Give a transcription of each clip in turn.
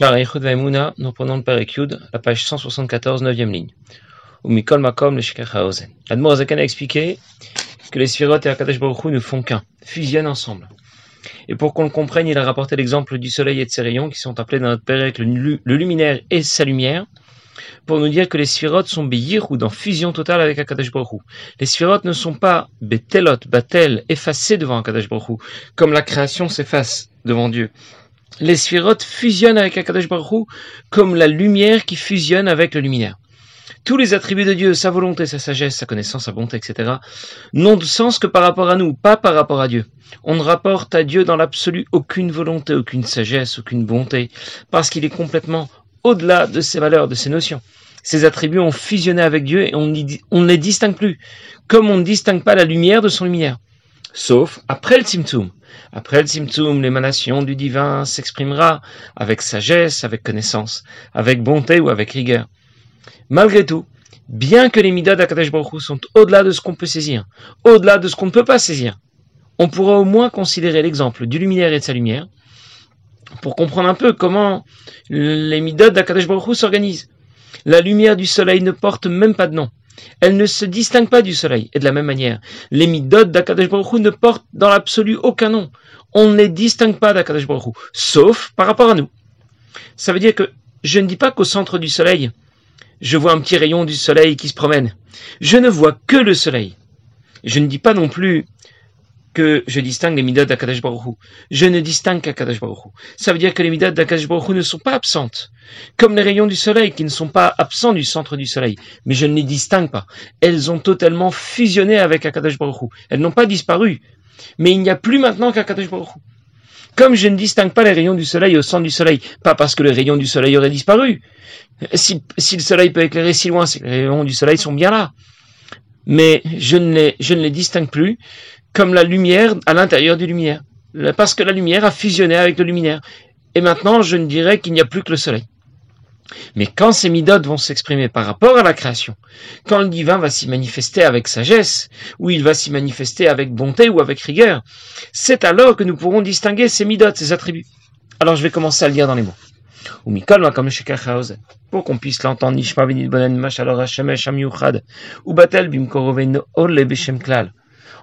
Shar Echud Vaimuna, nous prenons le Père Yud, la page 174, 9e ligne. Ou a expliqué que les Sphirot et Akadosh Baruch Hu ne font qu'un, fusionnent ensemble. Et pour qu'on le comprenne, il a rapporté l'exemple du soleil et de ses rayons, qui sont appelés dans notre Père le, le luminaire et sa lumière, pour nous dire que les sphirotes sont béir ou dans fusion totale avec Akadosh Baruch Hu. Les sphirotes ne sont pas betelot, batel, effacés devant Akadosh Baruch Hu, comme la création s'efface devant Dieu. Les sphirotes fusionnent avec Akadosh Baruch comme la lumière qui fusionne avec le luminaire. Tous les attributs de Dieu, sa volonté, sa sagesse, sa connaissance, sa bonté, etc., n'ont de sens que par rapport à nous, pas par rapport à Dieu. On ne rapporte à Dieu dans l'absolu aucune volonté, aucune sagesse, aucune bonté, parce qu'il est complètement au-delà de ses valeurs, de ses notions. Ces attributs ont fusionné avec Dieu et on, ne les distingue plus, comme on ne distingue pas la lumière de son lumière. Sauf après le Tzimtzum. Après le Tzimtzum, l'émanation du divin s'exprimera avec sagesse, avec connaissance, avec bonté ou avec rigueur. Malgré tout, bien que les Midas d'Akadosh Baruch sont au-delà de ce qu'on peut saisir, au-delà de ce qu'on ne peut pas saisir, on pourra au moins considérer l'exemple du luminaire et de sa lumière pour comprendre un peu comment les Midot d'Akadosh Baruch s'organisent. La lumière du soleil ne porte même pas de nom. Elle ne se distingue pas du soleil. Et de la même manière, les Midot d'Akadosh Baruch ne portent dans l'absolu aucun nom. On ne les distingue pas d'Akadosh Baruch sauf par rapport à nous. Ça veut dire que je ne dis pas qu'au centre du soleil, je vois un petit rayon du soleil qui se promène. Je ne vois que le soleil. Je ne dis pas non plus que je distingue les midot d'Akadash Baruch Je ne distingue qu'Akadash Baruch Ça veut dire que les midot d'Akadash Baruch ne sont pas absentes. Comme les rayons du soleil qui ne sont pas absents du centre du soleil. Mais je ne les distingue pas. Elles ont totalement fusionné avec Akadash Baruch Elles n'ont pas disparu. Mais il n'y a plus maintenant qu'Akadash Baruch Comme je ne distingue pas les rayons du soleil au centre du soleil, pas parce que les rayons du soleil auraient disparu. Si, le soleil peut éclairer si loin, c'est les rayons du soleil sont bien là. Mais je ne les distingue plus comme la lumière à l'intérieur du luminaire. Parce que la lumière a fusionné avec le luminaire. Et maintenant, je ne dirais qu'il n'y a plus que le soleil. Mais quand ces midotes vont s'exprimer par rapport à la création, quand le divin va s'y manifester avec sagesse, ou il va s'y manifester avec bonté ou avec rigueur, c'est alors que nous pourrons distinguer ces midotes, ces attributs. Alors je vais commencer à le lire dans les mots. Ou pour qu'on puisse l'entendre, ou batel klal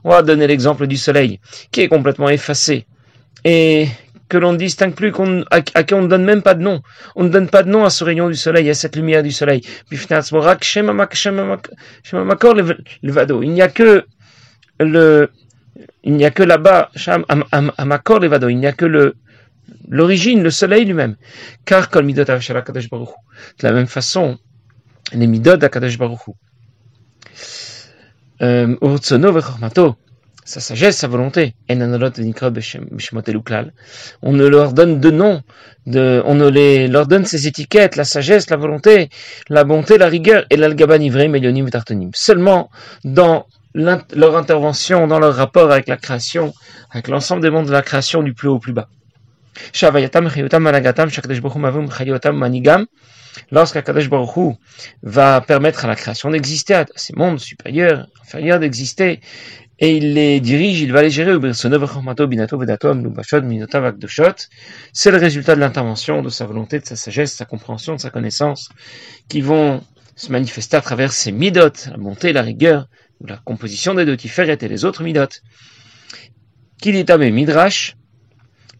on va donner l'exemple du soleil, qui est complètement effacé, et que l'on ne distingue plus, à, qui on ne donne même pas de nom. On ne donne pas de nom à ce rayon du soleil, à cette lumière du soleil. Il n'y a que le, il n'y a que là-bas, il n'y a que l'origine, le soleil lui-même. Car, de la même façon, les midot d'Akadosh Baruch euh, sa sagesse, sa volonté. On ne leur donne de nom, de, on ne leur donne ces étiquettes, la sagesse, la volonté, la bonté, la rigueur, et l'algaban ivré, melionim et tartonim. Seulement dans leur intervention, dans leur rapport avec la création, avec l'ensemble des mondes de la création du plus haut au plus bas. Lorsqu'Akadosh Baruch va permettre à la création d'exister, à ces mondes supérieurs, inférieurs d'exister, et il les dirige, il va les gérer, c'est le résultat de l'intervention, de sa volonté, de sa sagesse, de sa compréhension, de sa connaissance, qui vont se manifester à travers ces midot, la bonté, la rigueur, la composition des deux tiferet et les autres midot. Qui dit Midrash,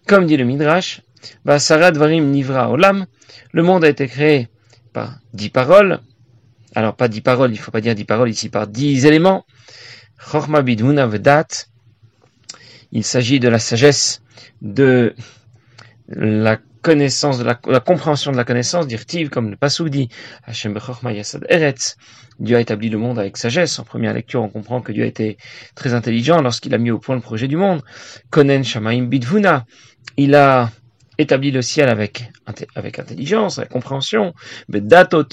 comme dit le Midrash, le monde a été créé par dix paroles. Alors, pas dix paroles, il ne faut pas dire dix paroles ici, par dix éléments. Il s'agit de la sagesse, de la connaissance, de la, compréhension de la connaissance, dirtive, comme le Pasuk dit, Yasad Eretz. Dieu a établi le monde avec sagesse. En première lecture, on comprend que Dieu a été très intelligent lorsqu'il a mis au point le projet du monde. Konen Shamaim Bidvuna. Il a établi le ciel avec, avec intelligence, avec compréhension, mais datot,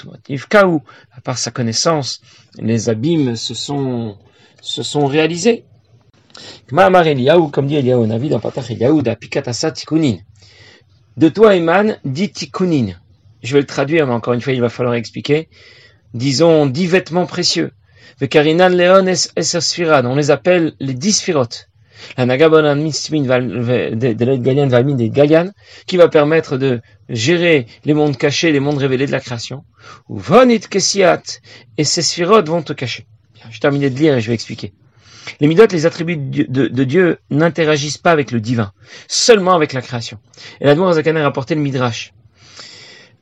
kaou, à part sa connaissance, les abîmes se sont, se sont réalisés. comme dit Eliyahu Navi dans Patach d'apikatasa tikunin. De toi émane, dit tikunin. Je vais le traduire, mais encore une fois, il va falloir expliquer. Disons, dix vêtements précieux. On les appelle les dix sphirotes. La Nagabon Mismin Valmin des Gayan, qui va permettre de gérer les mondes cachés, les mondes révélés de la création. Ou Vonit Kesiat, et ces sphirotes vont te cacher. Je terminé de lire et je vais expliquer. Les midot, les attributs de, Dieu, n'interagissent pas avec le divin, seulement avec la création. Et la Zakan a rapporté le Midrash.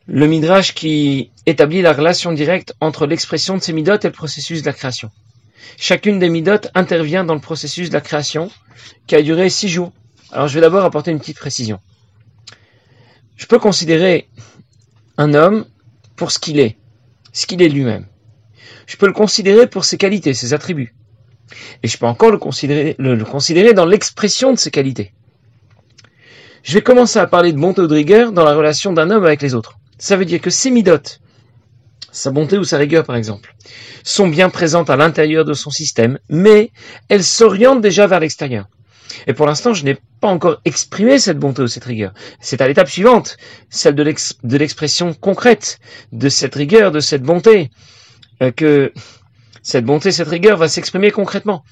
Le Midrash qui établit la relation directe entre l'expression de ces midot et le processus de la création. Chacune des midot intervient dans le processus de la création qui a duré six jours. Alors je vais d'abord apporter une petite précision. Je peux considérer un homme pour ce qu'il est, ce qu'il est lui-même. Je peux le considérer pour ses qualités, ses attributs. Et je peux encore le considérer, dans l'expression de ses qualités. Je vais commencer à parler de bonté ou de rigueur dans la relation d'un homme avec les autres. Ça veut dire que ses midotes, sa bonté ou sa rigueur par exemple, sont bien présentes à l'intérieur de son système, mais elles s'orientent déjà vers l'extérieur. Et pour l'instant, je n'ai pas encore exprimé cette bonté ou cette rigueur. C'est à l'étape suivante, celle de l'expression concrète de cette rigueur, de cette bonté, euh, que cette bonté, cette rigueur va s'exprimer concrètement.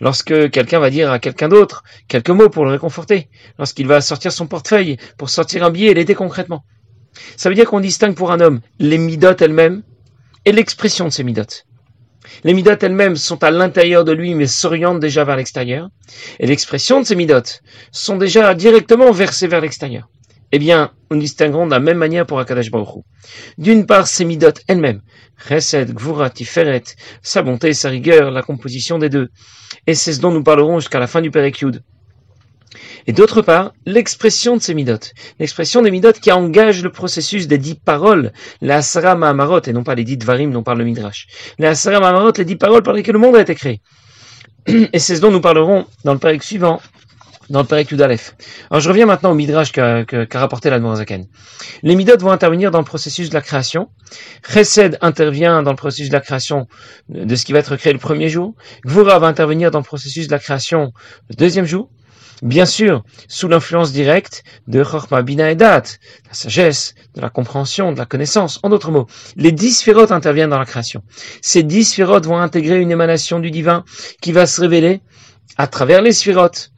Lorsque quelqu'un va dire à quelqu'un d'autre quelques mots pour le réconforter, lorsqu'il va sortir son portefeuille pour sortir un billet et l'aider concrètement. Ça veut dire qu'on distingue pour un homme les midotes elles-mêmes et l'expression de ces midotes. Les midotes elles-mêmes sont à l'intérieur de lui mais s'orientent déjà vers l'extérieur, et l'expression de ces midotes sont déjà directement versées vers l'extérieur. Eh bien, nous distinguerons de la même manière pour Akadash Baruch D'une part, ces midotes elles-mêmes, Chesed, Gvura, Tiferet, sa bonté sa rigueur, la composition des deux. Et c'est ce dont nous parlerons jusqu'à la fin du Perekyud. Et d'autre part, l'expression de ces midotes. L'expression des midotes qui engage le processus des dix paroles, la Asara Mahamarot, et non pas les dix Dvarim dont parle le Midrash. La Asara Mahamarot, les dix paroles par lesquelles le monde a été créé. Et c'est ce dont nous parlerons dans le Perek suivant, dans le Perek Yudalef. Alors je reviens maintenant au Midrash qu'a rapporté la Zaken. Les Midot vont intervenir dans le processus de la création. Chesed intervient dans le processus de la création de ce qui va être créé le premier jour. Gvura va intervenir dans le processus de la création le deuxième jour. Bien sûr, sous l'influence directe de Chorma Bina et la sagesse, de la compréhension, de la connaissance. En d'autres mots, les dix sphérotes interviennent dans la création. Ces dix sphérotes vont intégrer une émanation du divin qui va se révéler à travers les sphérotes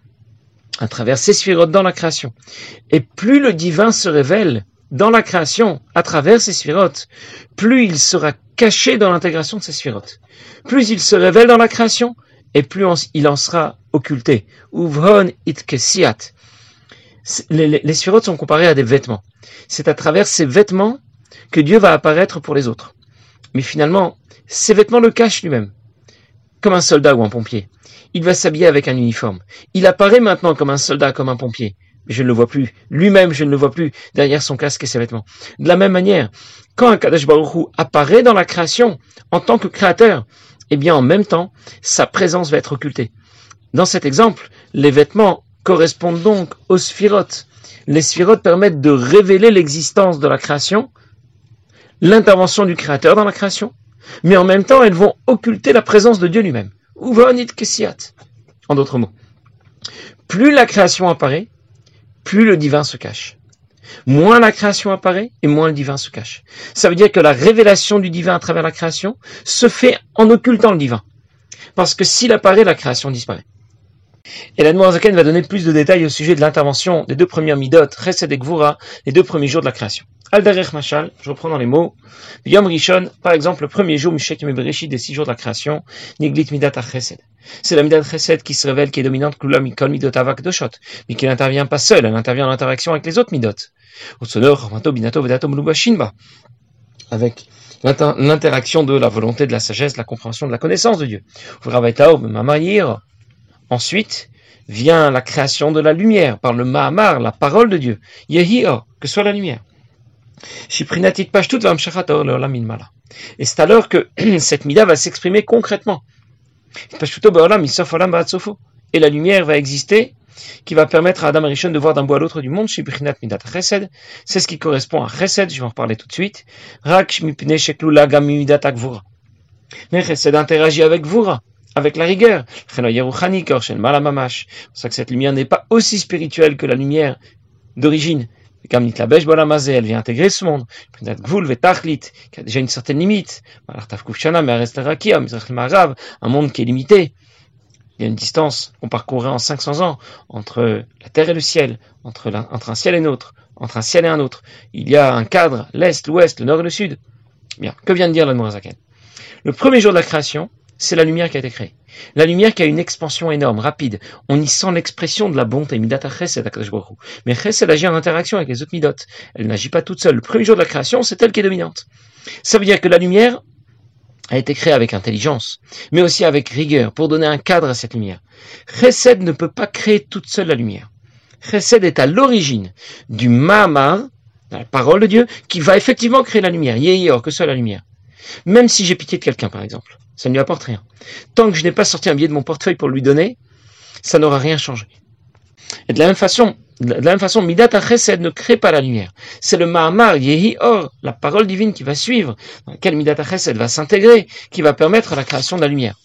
à travers ces sphérotes dans la création. Et plus le divin se révèle dans la création à travers ces sphérotes, plus il sera caché dans l'intégration de ces sphérotes. Plus il se révèle dans la création, et plus il en sera occulté. Uvhon it Les, les sphérotes sont comparés à des vêtements. C'est à travers ces vêtements que Dieu va apparaître pour les autres. Mais finalement, ces vêtements le cachent lui-même, comme un soldat ou un pompier il va s'habiller avec un uniforme. Il apparaît maintenant comme un soldat, comme un pompier. Je ne le vois plus. Lui-même, je ne le vois plus derrière son casque et ses vêtements. De la même manière, quand un Kadesh Baruch apparaît dans la création en tant que créateur, eh bien, en même temps, sa présence va être occultée. Dans cet exemple, les vêtements correspondent donc aux sphirotes. Les sphirotes permettent de révéler l'existence de la création, l'intervention du créateur dans la création, mais en même temps, elles vont occulter la présence de Dieu lui-même. En d'autres mots, plus la création apparaît, plus le divin se cache. Moins la création apparaît et moins le divin se cache. Ça veut dire que la révélation du divin à travers la création se fait en occultant le divin. Parce que s'il apparaît, la création disparaît. Et la Zaken va donner plus de détails au sujet de l'intervention des deux premières midot, Chesed et Gvura, les deux premiers jours de la création. Al-Darech Machal, je reprends dans les mots. Yom Rishon, par exemple, le premier jour, Mishek Mebereshit des six jours de la création, Niglit Midat Chesed. C'est la Midat Chesed qui se révèle, qui est dominante, Kula Mikol Midot Avak Doshot, mais qui n'intervient pas seule, elle intervient en interaction avec les autres Midot. Binato, Vedato. Avec l'interaction de la volonté, de la sagesse, de la compréhension, de la connaissance de Dieu. Ensuite, vient la création de la lumière par le Mahamar, la parole de Dieu. Yehio, que soit la lumière. Et c'est alors que cette mida va s'exprimer concrètement. Et la lumière va exister, qui va permettre à Adam Rishon de voir d'un bout à l'autre du monde, c'est ce qui correspond à Chesed, je vais en reparler tout de suite. Mais Chesed interagit avec Vura, avec la rigueur. C'est pour ça que cette lumière n'est pas aussi spirituelle que la lumière d'origine elle vient intégrer ce monde. qui a déjà une certaine limite. Un monde qui est limité. Il y a une distance qu'on parcourrait en 500 ans entre la terre et le ciel, entre, entre un ciel et un autre, entre un ciel et un autre. Il y a un cadre, l'est, l'ouest, le nord et le sud. Bien, que vient de dire l'Admorazaken Le premier jour de la création, c'est la lumière qui a été créée. La lumière qui a une expansion énorme, rapide. On y sent l'expression de la bonté, midata chesed Mais chesed agit en interaction avec les autres midot. Elle n'agit pas toute seule. Le premier jour de la création, c'est elle qui est dominante. Ça veut dire que la lumière a été créée avec intelligence, mais aussi avec rigueur, pour donner un cadre à cette lumière. Chesed ne peut pas créer toute seule la lumière. Chesed est à l'origine du Mama, la parole de Dieu, qui va effectivement créer la lumière. Yeyor, que soit la lumière. Même si j'ai pitié de quelqu'un, par exemple, ça ne lui apporte rien. Tant que je n'ai pas sorti un billet de mon portefeuille pour lui donner, ça n'aura rien changé. Et de la même façon, de la même façon, Midat Chesed ne crée pas la lumière. C'est le Mahamar, Yehi Or, la parole divine qui va suivre, dans laquelle Midat Chesed va s'intégrer, qui va permettre la création de la lumière.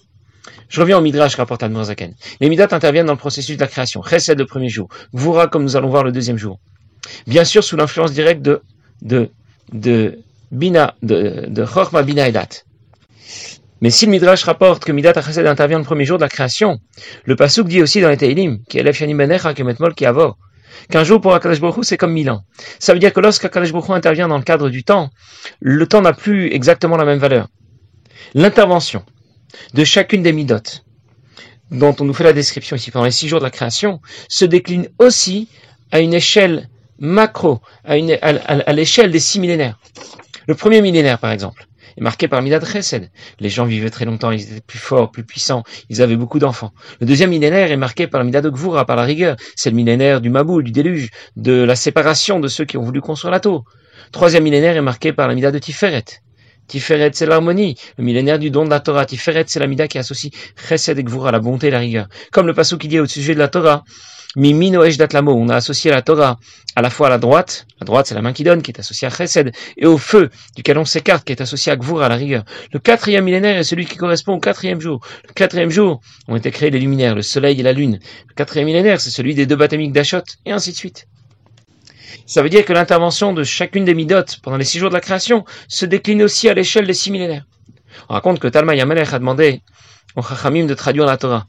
Je reviens au Midrash rapporte à Zaken. Les Midat interviennent dans le processus de la création. Chesed le premier jour. Gvura, comme nous allons voir le deuxième jour. Bien sûr, sous l'influence directe de, de, de Bina, de, de. Mais si le Midrash rapporte que Midat Chesed intervient le premier jour de la création, le Pasuk dit aussi dans les Teilim, qui Kemetmol qui qu'un jour pour Akadosh Baruch c'est comme mille ans. Ça veut dire que lorsqu'Akadosh Baruch intervient dans le cadre du temps, le temps n'a plus exactement la même valeur. L'intervention de chacune des midotes, dont on nous fait la description ici pendant les six jours de la création, se décline aussi à une échelle macro, à l'échelle des six millénaires. Le premier millénaire, par exemple, est marqué par Midad Chesed. Les gens vivaient très longtemps, ils étaient plus forts, plus puissants, ils avaient beaucoup d'enfants. Le deuxième millénaire est marqué par Midad Gvura, par la rigueur. C'est le millénaire du Maboul, du déluge, de la séparation de ceux qui ont voulu construire la tour. Troisième millénaire est marqué par la Midad de Tiferet. Tiferet, c'est l'harmonie. Le millénaire du don de la Torah. Tiferet, c'est la Mida qui associe Chesed et Gvura, la bonté et la rigueur. Comme le passage qui dit au sujet de la Torah, Mimino Datlamo, on a associé la Torah à la fois à la droite, la droite c'est la main qui donne, qui est associée à Chesed, et au feu, duquel on s'écarte, qui est associé à Gvur, à la rigueur. Le quatrième millénaire est celui qui correspond au quatrième jour. Le quatrième jour ont été créés les luminaires, le soleil et la lune. Le quatrième millénaire, c'est celui des deux baptêmiques d'Achot, et ainsi de suite. Ça veut dire que l'intervention de chacune des midotes pendant les six jours de la création se décline aussi à l'échelle des six millénaires. On raconte que Talma Yamelech a demandé au Chachamim de traduire la Torah.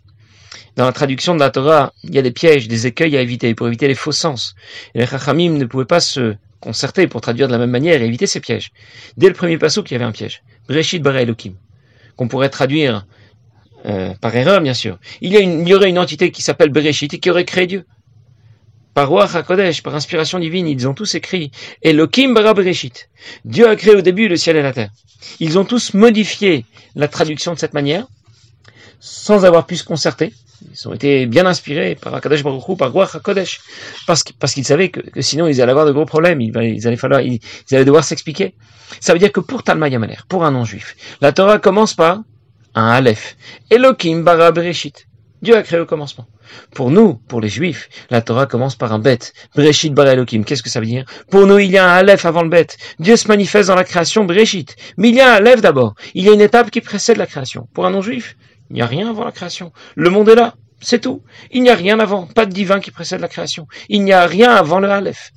Dans la traduction de la Torah, il y a des pièges, des écueils à éviter pour éviter les faux sens. Et les Chachamim ne pouvaient pas se concerter pour traduire de la même manière et éviter ces pièges. Dès le premier passage, il y avait un piège. Breshit bara Elohim. Qu'on pourrait traduire euh, par erreur, bien sûr. Il y, a aurait une entité qui s'appelle Bereshit et qui aurait créé Dieu. Par Roi HaKodesh, par inspiration divine, ils ont tous écrit Elohim bara Bereshit. Dieu a créé au début le ciel et la terre. Ils ont tous modifié la traduction de cette manière, sans avoir pu se concerter. Ils ont été bien inspirés par Akadosh Baruch Hu, par Roi HaKodesh, parce, parce qu'ils savaient que, sinon ils allaient avoir de gros problèmes, ils, allaient, falloir, ils, allaient devoir s'expliquer. Ça veut dire que pour Talma Yamaner, pour un non-juif, la Torah commence par un Aleph. Elohim bara Bereshit. Dieu a créé au commencement. Pour nous, pour les juifs, la Torah commence par un bet. Bereshit bara Elohim. Qu'est-ce que ça veut dire? Pour nous, il y a un Aleph avant le bet. Dieu se manifeste dans la création Bereshit. Mais il y a un Aleph d'abord. Il y a une étape qui précède la création. Pour un non-juif, il n'y a rien avant la création. Le monde est là, c'est tout. Il n'y a rien avant, pas de divin qui précède la création. Il n'y a rien avant le Aleph.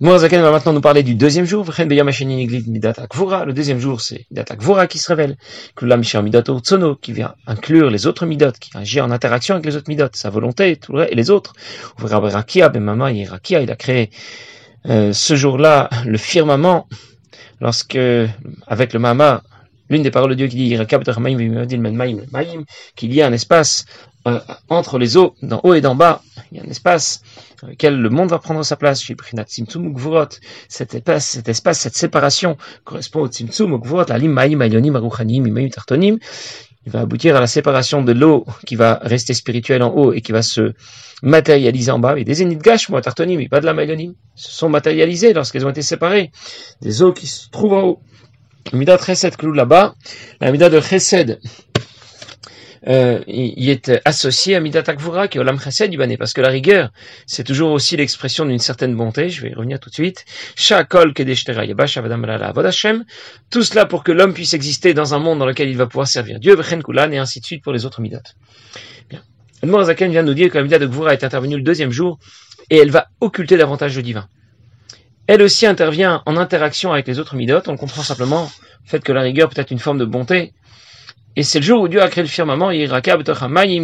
Mourazaken va maintenant nous parler du deuxième jour. Le deuxième jour, c'est Midat Gvura qui se révèle. Tsono, qui vient inclure les autres midot, qui agit en interaction avec les autres midot, sa volonté tout le, et les autres. il a créé euh, ce jour-là le firmament, lorsque, avec le Mama, l'une des paroles de Dieu qui dit qu'il y a un espace euh, entre les eaux, d'en haut et d'en bas, il y a un espace dans lequel le monde va prendre sa place. Cet espace, cet espace, cette séparation correspond au Tzimtzum, au la Lim Maim, Ailionim, Aruchanim, Imayim, Tartonim. Il va aboutir à la séparation de l'eau qui va rester spirituelle en haut et qui va se matérialiser en bas. Et des Enidgash, moi, Tartonim, et pas de la Maïlonim, se sont matérialisées lorsqu'elles ont été séparées des eaux qui se trouvent en haut. Mida Chesed Klou là-bas, la Mida de Chesed, euh, il est associé à Mida Takvura, qui est Olam Chesed Ibané, parce que la rigueur, c'est toujours aussi l'expression d'une certaine bonté, je vais y revenir tout de suite. Shakol Kedeshtera Yabash Avadam Vodashem, tout cela pour que l'homme puisse exister dans un monde dans lequel il va pouvoir servir Dieu, Vechen Kulan, et ainsi de suite pour les autres Midot. Bien. Edmond Zaken vient nous dire que la Mida de Gvura est intervenue le deuxième jour, et elle va occulter davantage le divin elle aussi intervient en interaction avec les autres midotes. On comprend simplement le fait que la rigueur peut être une forme de bonté Et c'est le jour où Dieu a créé le firmament, il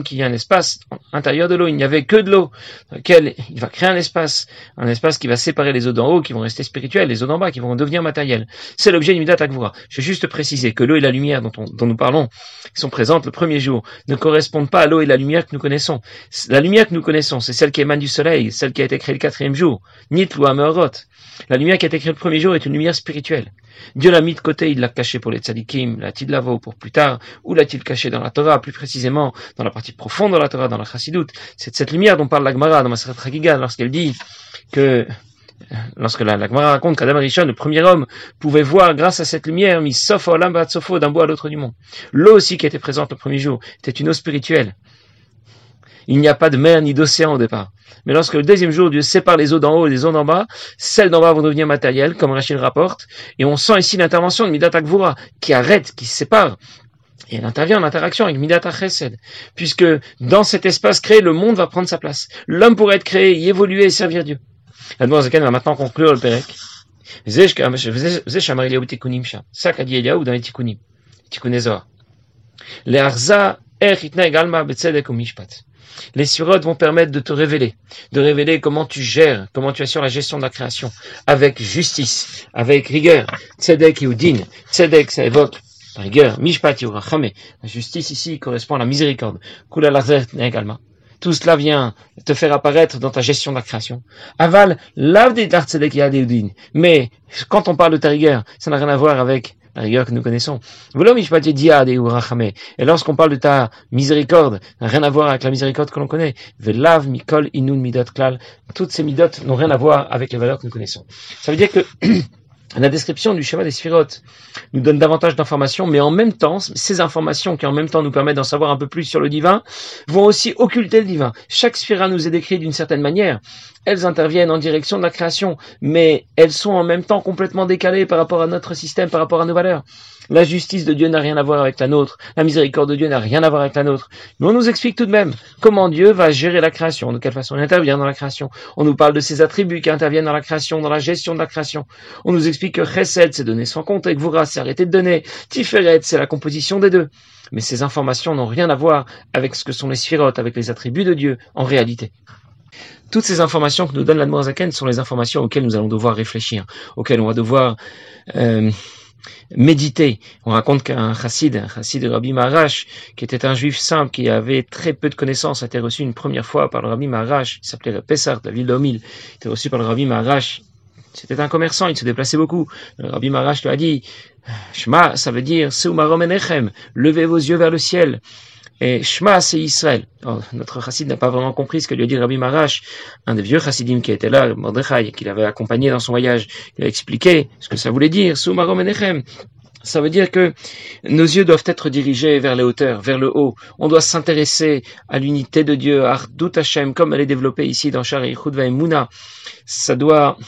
qui est un espace intérieur de l'eau. Il n'y avait que de l'eau, dans lequel il va créer un espace, un espace qui va séparer les eaux d'en haut, qui vont rester spirituelles, les eaux d'en bas, qui vont devenir matérielles. C'est l'objet du Midat Akvura. Je vais juste préciser que l'eau et la lumière dont, nous parlons, qui sont présentes le premier jour, ne correspondent pas à l'eau et la lumière que nous connaissons. La lumière que nous connaissons, c'est celle qui émane du soleil, celle qui a été créée le quatrième jour. Nitlu La lumière qui a été créée le premier jour est une lumière spirituelle. Dieu l'a mis de côté, il l'a caché pour les tzadikim, l'a-t-il lavo pour plus tard, ou l'a-t-il caché dans la Torah, plus précisément dans la partie profonde de la Torah, dans la Chassidut. C'est cette lumière dont parle la Gemara dans Maseret Chagiga lorsqu'elle dit que lorsque la, raconte qu'Adam Rishon, le premier homme, pouvait voir grâce à cette lumière, mis sauf d'un bout à l'autre du monde. L'eau aussi qui était présente le premier jour était une eau spirituelle. Il n'y a pas de mer ni d'océan au départ. Mais lorsque le deuxième jour, Dieu sépare les eaux d'en haut et les eaux d'en bas, celles d'en bas vont devenir matérielles, comme Rachel rapporte, et on sent ici l'intervention de Midat Akvura, qui arrête, qui sépare. Et elle intervient en interaction avec Midat Chesed, puisque dans cet espace créé, le monde va prendre sa place. L'homme pourrait être créé, y évoluer et servir Dieu. Zaken va maintenant conclure le Pérec. Betzedek. Les surotes vont permettre de te révéler, de révéler comment tu gères, comment tu assures la gestion de la création, avec justice, avec rigueur. Tzedek et. Tzedek, ça évoque la rigueur. Mishpat Yurachame. La justice ici correspond à la miséricorde. Kula également. Tout cela vient te faire apparaître dans ta gestion de la création. Aval, lave des tzedek et Udin. Mais, quand on parle de ta rigueur, ça n'a rien à voir avec la rigueur que nous connaissons. Et lorsqu'on parle de ta miséricorde, rien à voir avec la miséricorde que l'on connaît. Velav mikol inun midot klal. Toutes ces midot n'ont rien à voir avec les valeurs que nous connaissons. Ça veut dire que la description du schéma des sphirotes nous donne davantage d'informations, mais en même temps, ces informations qui en même temps nous permettent d'en savoir un peu plus sur le divin, vont aussi occulter le divin. Chaque sphira nous est décrite d'une certaine manière. Elles interviennent en direction de la création, mais elles sont en même temps complètement décalées par rapport à notre système, par rapport à nos valeurs. La justice de Dieu n'a rien à voir avec la nôtre. La miséricorde de Dieu n'a rien à voir avec la nôtre. Mais on nous explique tout de même comment Dieu va gérer la création, de quelle façon il intervient dans la création. On nous parle de ses attributs qui interviennent dans la création, dans la gestion de la création. On nous explique que Chesed, c'est donner sans compte, et que Vura, c'est arrêter de donner. Tiferet, c'est la composition des deux. Mais ces informations n'ont rien à voir avec ce que sont les sphirotes, avec les attributs de Dieu en réalité. Toutes ces informations que nous donne la Zaken sont les informations auxquelles nous allons devoir réfléchir, auxquelles on va devoir euh, méditer. On raconte qu'un chassid, un chassid Rabbi Marash, qui était un juif simple, qui avait très peu de connaissances, a été reçu une première fois par le Rabbi Marash, il s'appelait Pessar, de la ville d'Omil, il était reçu par le Rabbi Marash, c'était un commerçant, il se déplaçait beaucoup. Le Rabbi Marash lui a dit, Shema, ça veut dire, Seumarom Enechem, levez vos yeux vers le ciel. Et Shema, c'est Israël. notre chassid n'a pas vraiment compris ce que lui a dit Rabbi Marash, un des vieux chassidim qui était là, Mordechai, qui l'avait accompagné dans son voyage. Il a expliqué ce que ça voulait dire, Soumarom Enechem. Ça veut dire que nos yeux doivent être dirigés vers les hauteurs, vers le haut. On doit s'intéresser à l'unité de Dieu, à Ardut Hashem, comme elle est développée ici dans Shari Chudva Mouna. Ça doit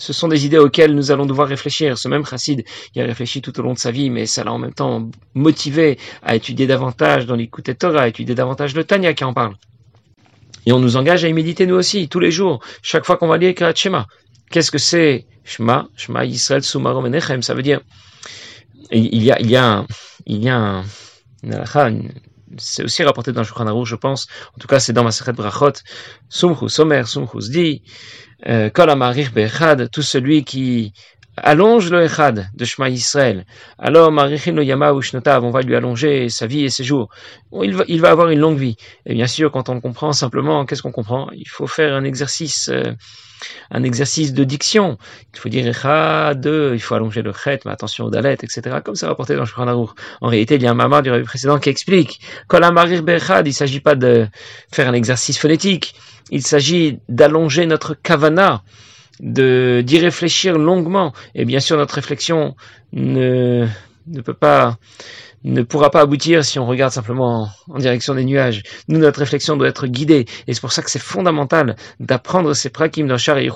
ce sont des idées auxquelles nous allons devoir réfléchir. Ce même chassid y a réfléchi tout au long de sa vie, mais ça l'a en même temps motivé à étudier davantage dans l'écoute Torah, à étudier davantage le Tanya qui en parle. Et on nous engage à y méditer nous aussi, tous les jours, chaque fois qu'on va lire Kriyat Shema. Qu'est-ce que c'est Shema? Shema Yisrael Sumarom Enechem. Ça veut dire, il y a, il y a, il y a un, c'est aussi rapporté dans Shulchan Aruch, je pense. En tout cas, c'est dans ma Masechet Brachot. Sumchus, Somer, Sumchus dit, euh, Kol Amarich tout celui qui allonge le Echad de Shema Israël. Alors, Marichin Yama Ushnotav, on va lui allonger sa vie et ses jours. Il va, il va avoir une longue vie. Et bien sûr, quand on comprend simplement, qu'est-ce qu'on comprend? Il faut faire un exercice euh, un exercice de diction. Il faut dire Echad, il faut allonger le chet, mais attention au dalet, etc. Comme ça rapporté dans Shulchan. En réalité, il y a un mamar du précédent qui explique Kol Amarir Bechad, il ne s'agit pas de faire un exercice phonétique. Il s'agit d'allonger notre kavana, de d'y réfléchir longuement. Et bien sûr, notre réflexion ne, ne peut pas ne pourra pas aboutir si on regarde simplement en, direction des nuages. Nous, notre réflexion doit être guidée. Et c'est pour ça que c'est fondamental d'apprendre ces prakim dans Shar et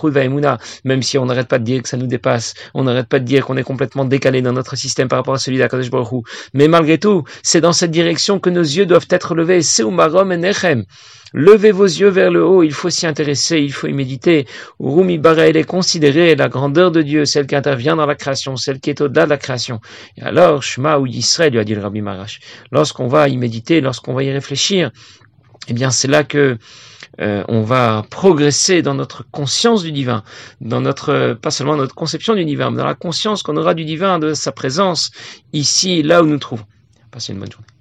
même si on n'arrête pas de dire que ça nous dépasse. On n'arrête pas de dire qu'on est complètement décalé dans notre système par rapport à celui d'Akadosh Baruch Mais malgré tout, c'est dans cette direction que nos yeux doivent être levés. Seumarom et Nechem Levez vos yeux vers le haut, il faut s'y intéresser, il faut y méditer. Rumi Barael est considéré la grandeur de Dieu, celle qui intervient dans la création, celle qui est au-delà de la création. Et alors, Shema ou Yisrael, lui a dit le Rabbi Marash, lorsqu'on va y méditer, lorsqu'on va y réfléchir, eh bien c'est là que euh, on va progresser dans notre conscience du divin, dans notre pas seulement notre conception du divin, mais dans la conscience qu'on aura du divin, de sa présence ici, là où nous nous trouvons. Passez une bonne journée.